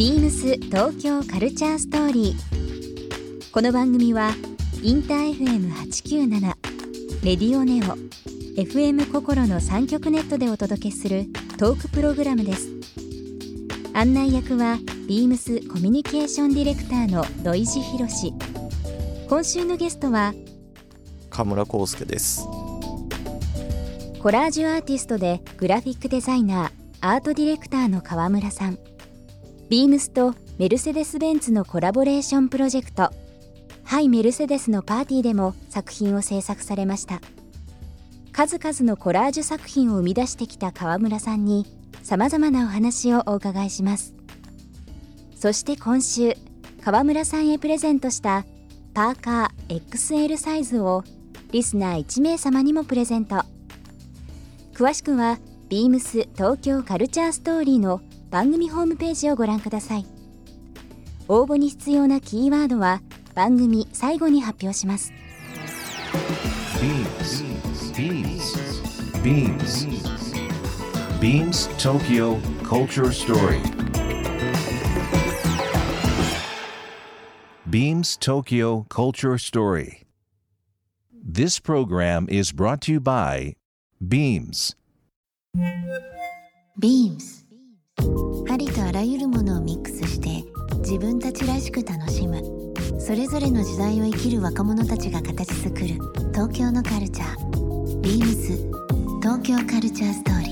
ビームス東京カルチャーストーリー。この番組はインター FM897 レディオネオ FM 心の三極ネットでお届けするトークプログラムです。案内役はビームスコミュニケーションディレクターの土井博志。今週のゲストは河村康介ですコラージュアーティストでグラフィックデザイナーアートディレクターの河村さんビームスとメルセデス・ベンツのコラボレーションプロジェクト「ハイ・メルセデス」のパーティーでも作品を制作されました。数々のコラージュ作品を生み出してきた河村さんにさまざまなお話をお伺いします。そして今週河村さんへプレゼントしたパーカー XL サイズをリスナー1名様にもプレゼント。詳しくはビームス東京カルチャーストーリーの番組ホームページをご覧ください応募に必要なキーワードは番組最後に発表します BeamsBeamsBeams Beams Tokyo Culture Story Beams Tokyo Culture Story This program is brought to you by Beams ビームスありとあらゆるものをミックスして自分たちらしく楽しむ。それぞれの時代を生きる若者たちが形作る東京のカルチャー。ビームス東京カルチャーストーリー。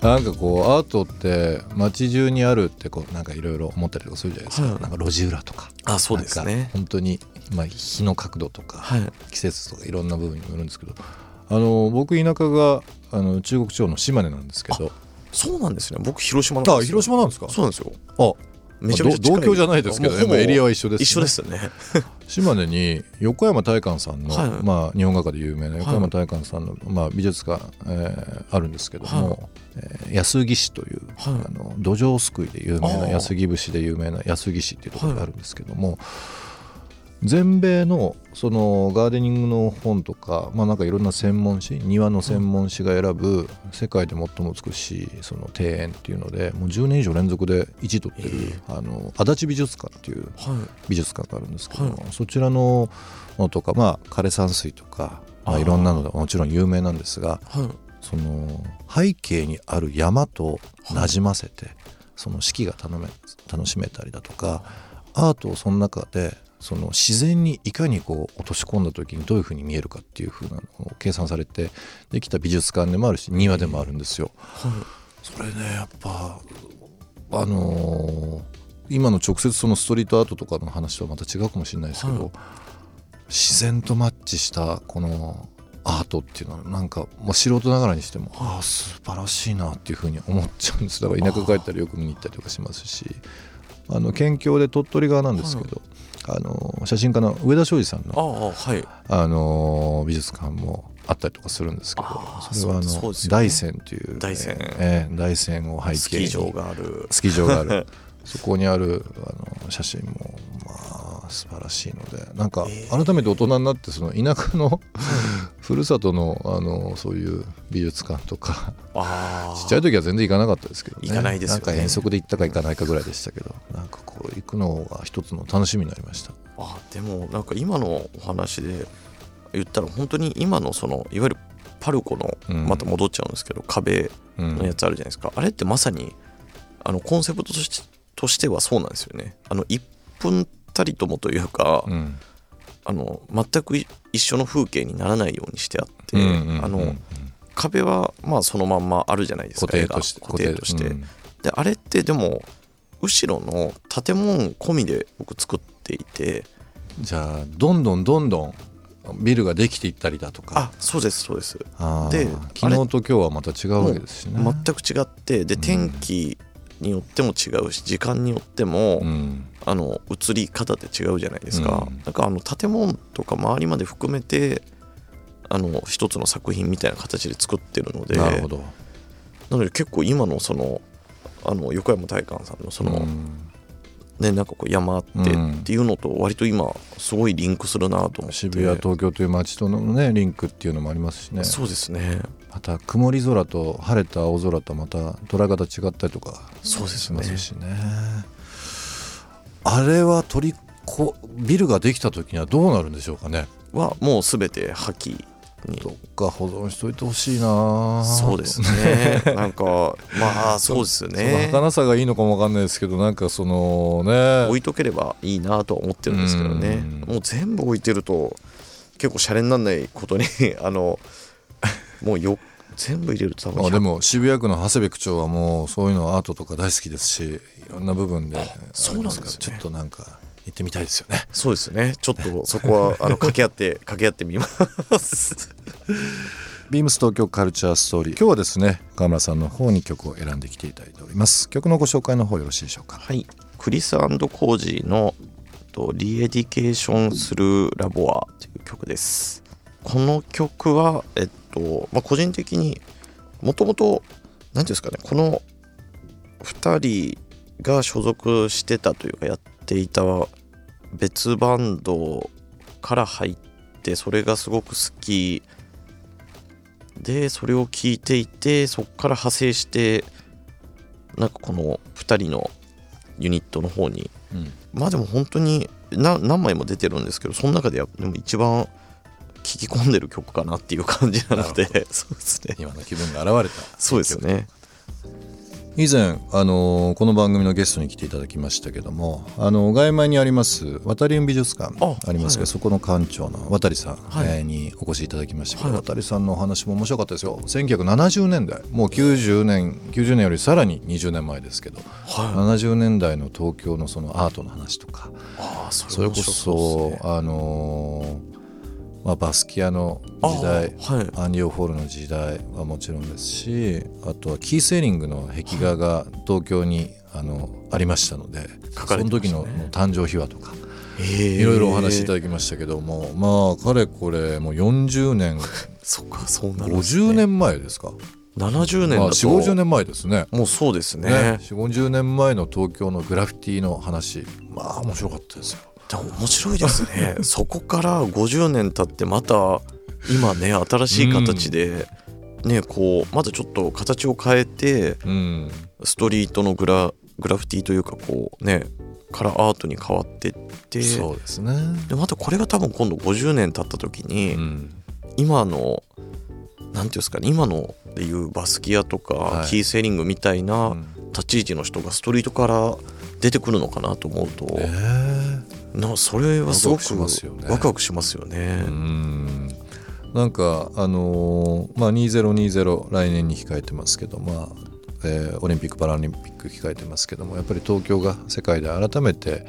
なんかこうアートって街中にあるってこうなんかいろいろ思ったりとかするじゃないですか、はい。なんか路地裏とか。あそうですね。本当に、まあ、日の角度とか、はい。季節とかいろんな部分にもよるんですけど。あの僕田舎があの中国地方の島根なんですけど。そうなんですね。僕広島なんですよ。あ広島なんですか？そうなんですよ。あめちゃめちゃ同郷じゃないですけどもうほエリアは一緒ですね。一緒ですよね。島根に横山大観さんの、はいまあ、日本画家で有名な横山大観さんの、まあ、美術館、えーあるんですけども、はい。えー安来市という、はい。あの土壌すくいで有名な安来節で有名な安来市っていうところがあるんですけども、全米のそのガーデニングの本とか、まあ、なんかいろんな専門誌庭の専門誌が選ぶ世界で最も美しいその庭園っていうのでもう10年以上連続で1位取ってる、あの足立美術館っていうはい。美術館があるんですけどそちらのものとか、まあ、枯山水とか、まあ、いろんなのがもちろん有名なんですがはい。その背景にある山となじませて、その四季が楽め楽しめたりだとかアートをその中でその自然にいかにこう落とし込んだ時にどういうふうに見えるかっていうふうなのを計算されてできた美術館でもあるし庭でもあるんですよ。それねやっぱあのー今の直接そのストリートアートとかの話とはまた違うかもしれないですけど、はい。自然とマッチしたこのアートっていうのはなんか、まあ、素人ながらにしてもああ素晴らしいなっていうふうに思っちゃうんです。だから田舎帰ったらよく見に行ったりとかしますしあの県境で鳥取側なんですけど、あの写真家の上田昌司さんあのあはい。あの美術館もあったりとかするんですけどそれはあの大山という大山。ええ大山を背景にスキー場がある。スキー場がある。そこにあるあの写真もまあ素晴らしいのでなんかえ改めて大人になってその田舎の ふるさとのあのそういう美術館とかちっちゃい時は全然行かなかったですけどね。行かないですなんか遠足で行ったか行かないかぐらいでしたけどくのが一つの楽しみになりました。あでもなんか今のお話で言ったら本当に今のそのいわゆるパルコのうん。また戻っちゃうんですけど、壁うんのやつあるじゃないですか、あれってまさにあのコンセプトとしてとしてはそうなんですよね。あの1分たりともというか、うん。あの全く一緒の風景にならないようにしてあって、うんうんうんあの壁はまあそのまんまあるじゃないですか。固定として固定として、うん。であれってでも後ろの建物込みで僕作っていて。じゃあどんどんどんどんビルができていったりだとか。あそうですそうです。で昨日と今日はまた違うわけですしね全く違ってでうん。天気によっても違うし時間によっても、うん。あの映り方って違うじゃないですか、うん。なんかあの建物とか周りまで含めてあの一つの作品みたいな形で作ってるのでなるほど。なので結構今のそのあの横山大観さんのその、うん。ねなんかこう山あってっていうのと割と今すごいリンクするなと思って。渋谷東京という街とのねリンクっていうのもありますしね。そうですね。また曇り空と晴れた青空とまた捉え方違ったりとかそうですね。しね。あれは取りこビルができた時にはどうなるんでしょうかね。はもう全て破棄に。どっか保存しといてほしいな。そうですね。なんか まあそうですよね。儚さがいいのかもわかんないですけどなんかそのね置いとければいいなとは思ってるんですけどねうんもう全部置いてると結構シャレにならないことにあのもうよ全部入れると多分あでも渋谷区の長谷部区長はもうそういうのアートとか大好きですしいろんな部分でそうなんですからちょっとなんか行ってみたいですよね。そうですね。ちょっとそこは あの掛け合って掛け合ってみます。ビームス東京カルチャーストーリー。今日はですね川村さんの方に曲を選んできていただいております。曲のご紹介の方よろしいでしょうか？はい。クリスコージーのとリエディケーションスルーラボアという曲です。この曲はえっと、まあ、個人的にもともと何ていうんですかねこの2人が所属してたというかやっていた別バンドから入ってそれがすごく好きでそれを聞いていてそこから派生してなんかこの2人のユニットの方にうん。まあでも本当にな何枚も出てるんですけどその中でやでも一番聴き込んでる曲かなっていう感じなので そうですね。今の気分が現れたそうですね以前、あのーこの番組のゲストに来ていただきましたけどもあの外前にあります渡り美術館あありますけど、はい。そこの館長の渡さん、はい。えーにお越しいただきましたけど、はい。渡さんのお話も面白かったですよ。1970年代もう90年90年よりさらに20年前ですけどはい。70年代の東京のそのアートの話とかそそれこそ、あのーまあ、バスキアの時代はい。アンディ・オフォールの時代はもちろんですしあとはキーセーリングの壁画が東京にあのありましたので書かれその時の誕生秘話とかいいろいろお話しいただきましたけどもまあかれこれもう40年。そっかそうなるんね。50年前ですか、70年まあ、だと4 5 0年前ですね。もうそうですね。ね4 5 0年前の東京のグラフィティの話。まあ面白かったですよでも面白いですね。そこから50年経ってまた今ね新しい形で、ねこうまだちょっと形を変えてうん。ストリートのグラグラフィティというかこうねからアートに変わってって。そうですね。でまたこれが多分今度50年経った時に、うん。今のなんていうんですかね今のでいうバスキアとか、はい。キーセーリングみたいなうん。立ち位置の人がストリートから出てくるのかなと思うと、ねなそれはすごくワクワクしますよね。ワクワクしますよね。うん。なんかあのーまあ2020来年に控えてますけどまあ、えーオリンピック・パラリンピック控えてますけどもやっぱり東京が世界で改めて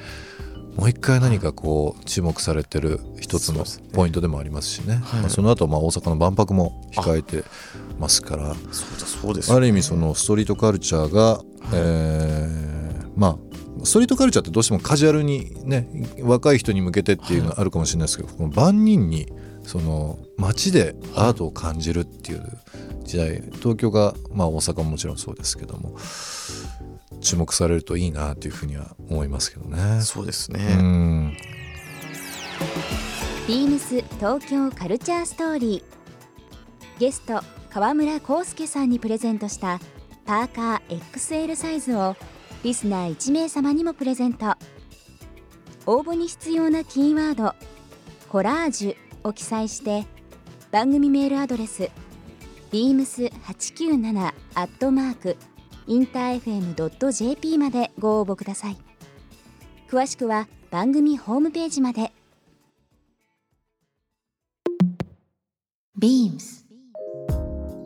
もう一回何かこう注目されてる一つのポイントでもありますしね。はい。まあその後まあ大阪の万博も控えてますからそうだそうですある意味そのストリートカルチャーが、えーまあストリートカルチャーってどうしてもカジュアルにね若い人に向けてっていうのがあるかもしれないですけど、この万人にその街でアートを感じるっていう時代東京が、まあ、大阪ももちろんそうですけども注目されるといいなというふうには思いますけどね。うそうですね。んビームス東京カルチャーストーリーゲスト川村康介さんにプレゼントしたパーカー XL サイズをリスナー1名様にもプレゼント。応募に必要なキーワード「コラージュ」を記載して番組メールアドレス beams897 アットマークインター FM.jp までご応募ください。詳しくは番組ホームページまで。ビームス。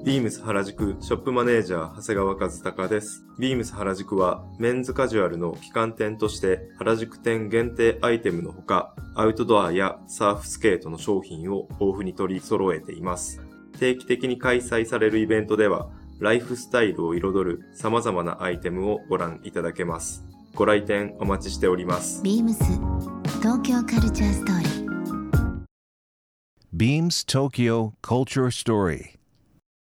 ビームス原宿ショップマネージャー長谷川和孝です。ビームス原宿はメンズカジュアルの旗艦店として原宿店限定アイテムのほか、アウトドアやサーフスケートの商品を豊富に取り揃えています。定期的に開催されるイベントでは、ライフスタイルを彩る様々なアイテムをご覧いただけます。ご来店お待ちしております。ビームス東京カルチャーストーリー Beams Tokyo Culture Story.